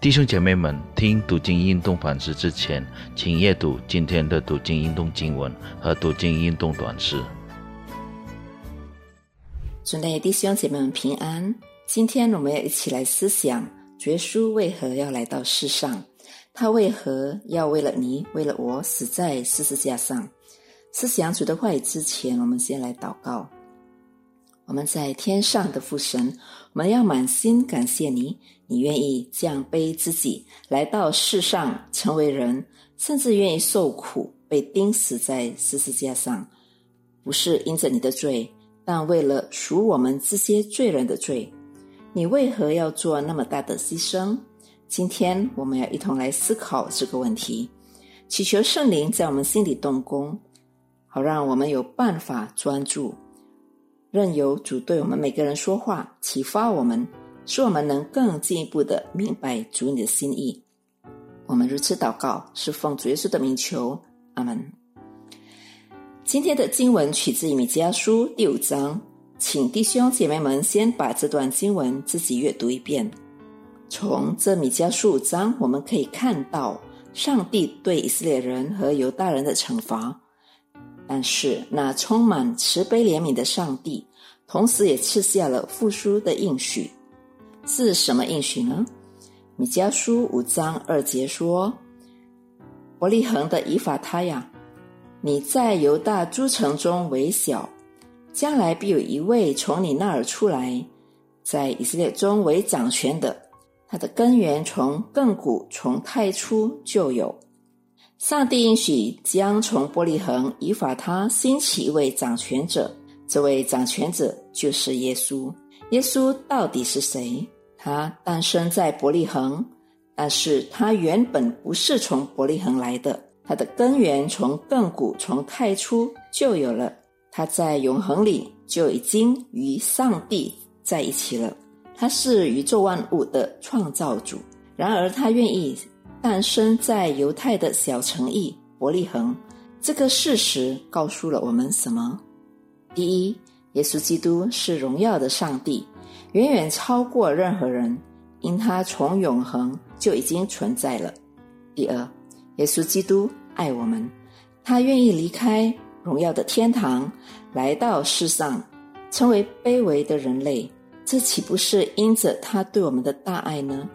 弟兄姐妹们，听读经运动反思之前，请阅读今天的读经运动经文和读经运动短诗。祝内弟兄姐妹们平安。今天我们要一起来思想，耶稣为何要来到世上？他为何要为了你、为了我死在十字架上？思想主的话语之前，我们先来祷告。我们在天上的父神，我们要满心感谢你，你愿意降卑自己来到世上成为人，甚至愿意受苦，被钉死在十字架上，不是因着你的罪，但为了赎我们这些罪人的罪。你为何要做那么大的牺牲？今天我们要一同来思考这个问题，祈求圣灵在我们心里动工，好让我们有办法专注。任由主对我们每个人说话，启发我们，使我们能更进一步的明白主你的心意。我们如此祷告，是奉主耶稣的名求，阿门。今天的经文取自《米迦书》第五章，请弟兄姐妹们先把这段经文自己阅读一遍。从这米迦书五章，我们可以看到上帝对以色列人和犹大人的惩罚。但是，那充满慈悲怜悯的上帝，同时也赐下了复苏的应许。是什么应许呢？米迦书五章二节说：“伯利恒的以法他呀，你在犹大诸城中为小，将来必有一位从你那儿出来，在以色列中为掌权的。他的根源从亘古从太初就有。”上帝应许将从伯利恒以法他兴起一位掌权者，这位掌权者就是耶稣。耶稣到底是谁？他诞生在伯利恒，但是他原本不是从伯利恒来的，他的根源从亘古从太初就有了。他在永恒里就已经与上帝在一起了。他是宇宙万物的创造主。然而他愿意。诞生在犹太的小城邑伯利恒，这个事实告诉了我们什么？第一，耶稣基督是荣耀的上帝，远远超过任何人，因他从永恒就已经存在了。第二，耶稣基督爱我们，他愿意离开荣耀的天堂，来到世上，成为卑微的人类，这岂不是因着他对我们的大爱呢？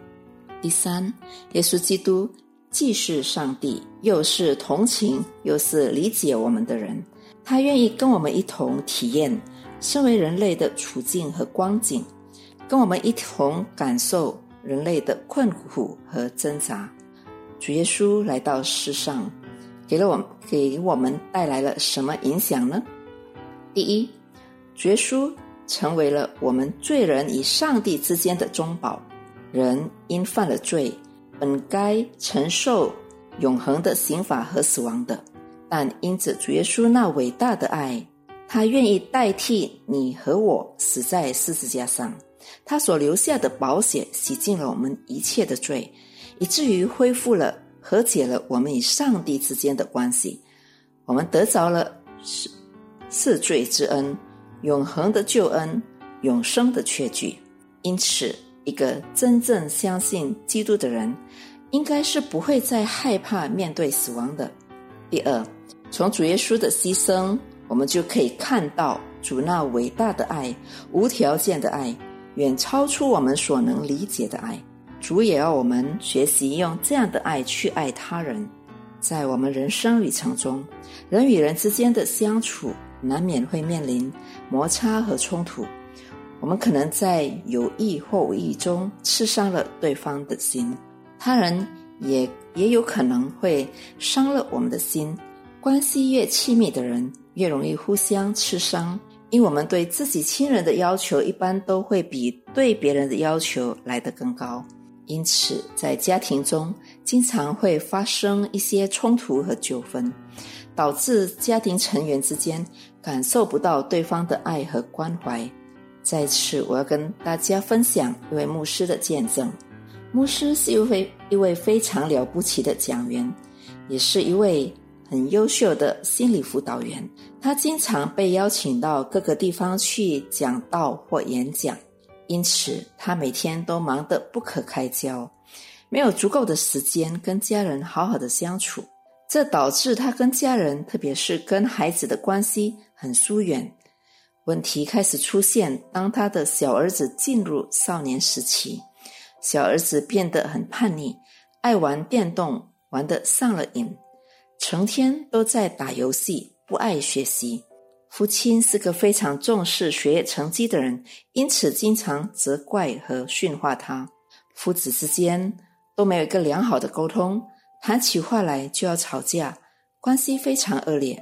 第三，耶稣基督既是上帝，又是同情，又是理解我们的人。他愿意跟我们一同体验身为人类的处境和光景，跟我们一同感受人类的困苦和挣扎。主耶稣来到世上，给了我们给我们带来了什么影响呢？第一，主耶稣成为了我们罪人与上帝之间的中保。人因犯了罪，本该承受永恒的刑罚和死亡的，但因着主耶稣那伟大的爱，他愿意代替你和我死在十字架上。他所留下的保险洗净了我们一切的罪，以至于恢复了和解了我们与上帝之间的关系。我们得着了赦赦罪之恩、永恒的救恩、永生的确据。因此。一个真正相信基督的人，应该是不会再害怕面对死亡的。第二，从主耶稣的牺牲，我们就可以看到主那伟大的爱、无条件的爱，远超出我们所能理解的爱。主也要我们学习用这样的爱去爱他人。在我们人生旅程中，人与人之间的相处，难免会面临摩擦和冲突。我们可能在有意或无意中刺伤了对方的心，他人也也有可能会伤了我们的心。关系越亲密的人，越容易互相刺伤，因我们对自己亲人的要求一般都会比对别人的要求来得更高。因此，在家庭中经常会发生一些冲突和纠纷，导致家庭成员之间感受不到对方的爱和关怀。在此，我要跟大家分享一位牧师的见证。牧师是一位一位非常了不起的讲员，也是一位很优秀的心理辅导员。他经常被邀请到各个地方去讲道或演讲，因此他每天都忙得不可开交。没有足够的时间跟家人好好的相处，这导致他跟家人，特别是跟孩子的关系很疏远。问题开始出现，当他的小儿子进入少年时期，小儿子变得很叛逆，爱玩电动，玩得上了瘾，成天都在打游戏，不爱学习。父亲是个非常重视学业成绩的人，因此经常责怪和训话他。父子之间都没有一个良好的沟通，谈起话来就要吵架，关系非常恶劣。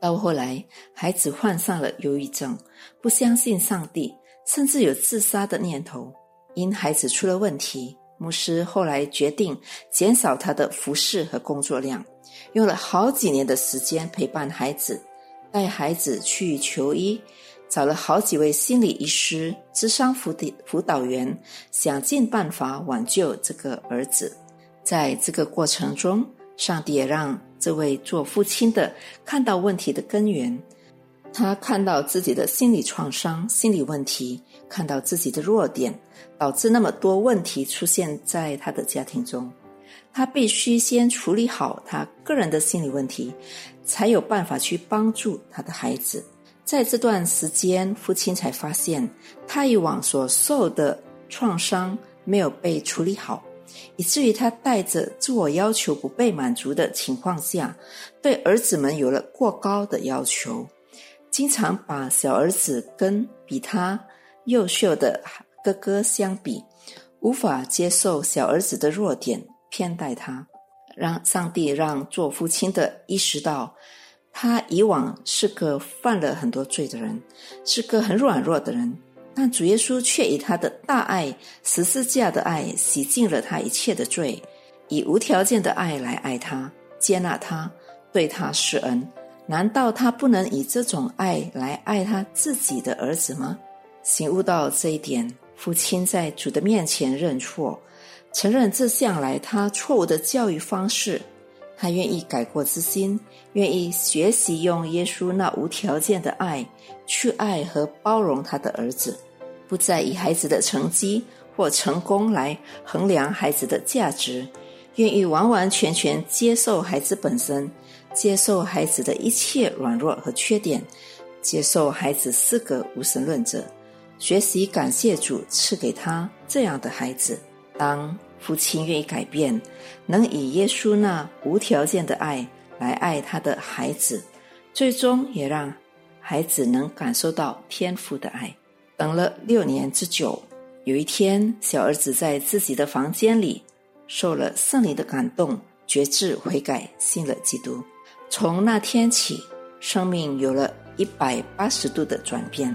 到后来，孩子患上了忧郁症，不相信上帝，甚至有自杀的念头。因孩子出了问题，牧师后来决定减少他的服侍和工作量，用了好几年的时间陪伴孩子。带孩子去求医，找了好几位心理医师、智商辅的辅导员，想尽办法挽救这个儿子。在这个过程中，上帝也让这位做父亲的看到问题的根源。他看到自己的心理创伤、心理问题，看到自己的弱点，导致那么多问题出现在他的家庭中。他必须先处理好他个人的心理问题。才有办法去帮助他的孩子。在这段时间，父亲才发现他以往所受的创伤没有被处理好，以至于他带着自我要求不被满足的情况下，对儿子们有了过高的要求，经常把小儿子跟比他优秀的哥哥相比，无法接受小儿子的弱点，偏待他。让上帝让做父亲的意识到，他以往是个犯了很多罪的人，是个很软弱的人，但主耶稣却以他的大爱、十字架的爱洗净了他一切的罪，以无条件的爱来爱他、接纳他、对他施恩。难道他不能以这种爱来爱他自己的儿子吗？醒悟到这一点，父亲在主的面前认错。承认这向来他错误的教育方式，他愿意改过自新，愿意学习用耶稣那无条件的爱去爱和包容他的儿子，不再以孩子的成绩或成功来衡量孩子的价值，愿意完完全全接受孩子本身，接受孩子的一切软弱和缺点，接受孩子是个无神论者，学习感谢主赐给他这样的孩子。当父亲愿意改变，能以耶稣那无条件的爱来爱他的孩子，最终也让孩子能感受到天父的爱。等了六年之久，有一天，小儿子在自己的房间里受了圣灵的感动，决志悔改，信了基督。从那天起，生命有了一百八十度的转变。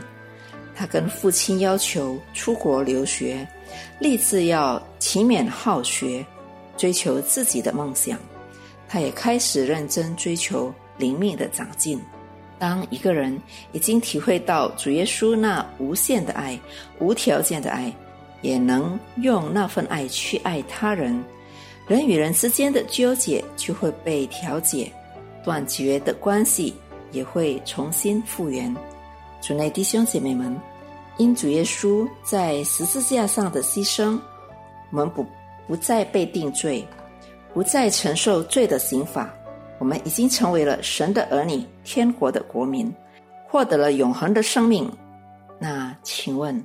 他跟父亲要求出国留学。立志要勤勉好学，追求自己的梦想。他也开始认真追求灵命的长进。当一个人已经体会到主耶稣那无限的爱、无条件的爱，也能用那份爱去爱他人，人与人之间的纠结就会被调解，断绝的关系也会重新复原。主内弟兄姐妹们。因主耶稣在十字架上的牺牲，我们不不再被定罪，不再承受罪的刑罚。我们已经成为了神的儿女，天国的国民，获得了永恒的生命。那请问，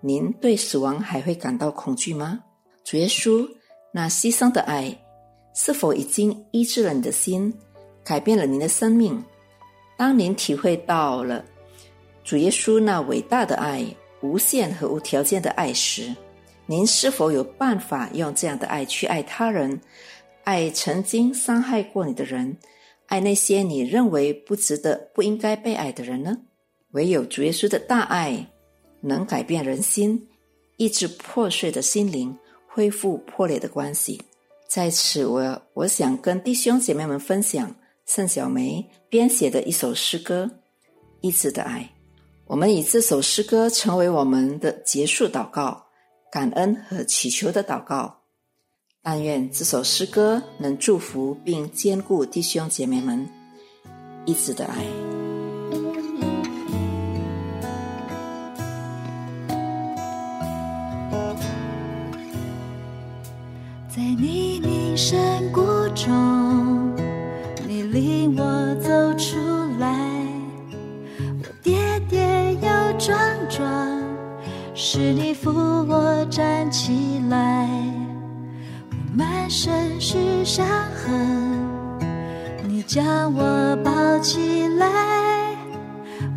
您对死亡还会感到恐惧吗？主耶稣那牺牲的爱，是否已经医治了你的心，改变了您的生命？当您体会到了。主耶稣那伟大的爱、无限和无条件的爱时，您是否有办法用这样的爱去爱他人，爱曾经伤害过你的人，爱那些你认为不值得、不应该被爱的人呢？唯有主耶稣的大爱能改变人心，抑制破碎的心灵，恢复破裂的关系。在此，我我想跟弟兄姐妹们分享盛小梅编写的一首诗歌《一直的爱》。我们以这首诗歌成为我们的结束祷告、感恩和祈求的祷告。但愿这首诗歌能祝福并兼顾弟兄姐妹们一直的爱。是你扶我站起来。我满身是伤痕，你将我抱起来，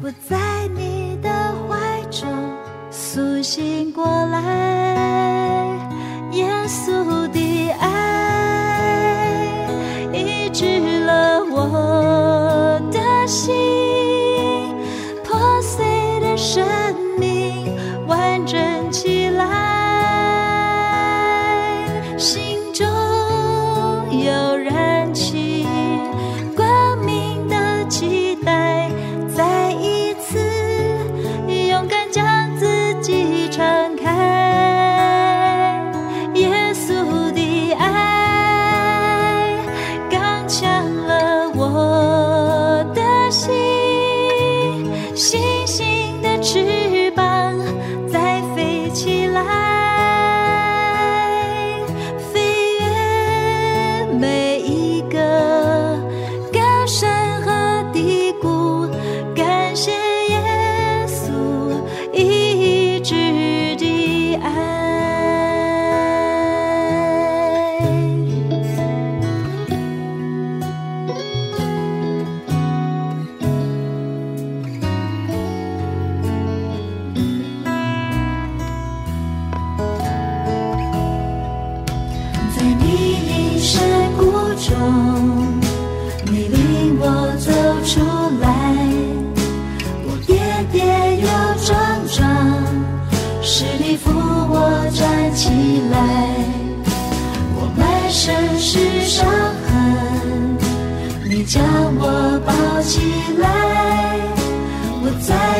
我在你的怀中苏醒过来。起来，中，你领我走出来，我跌跌又撞撞，是你扶我站起来，我满身是伤痕，你将我抱起来，我在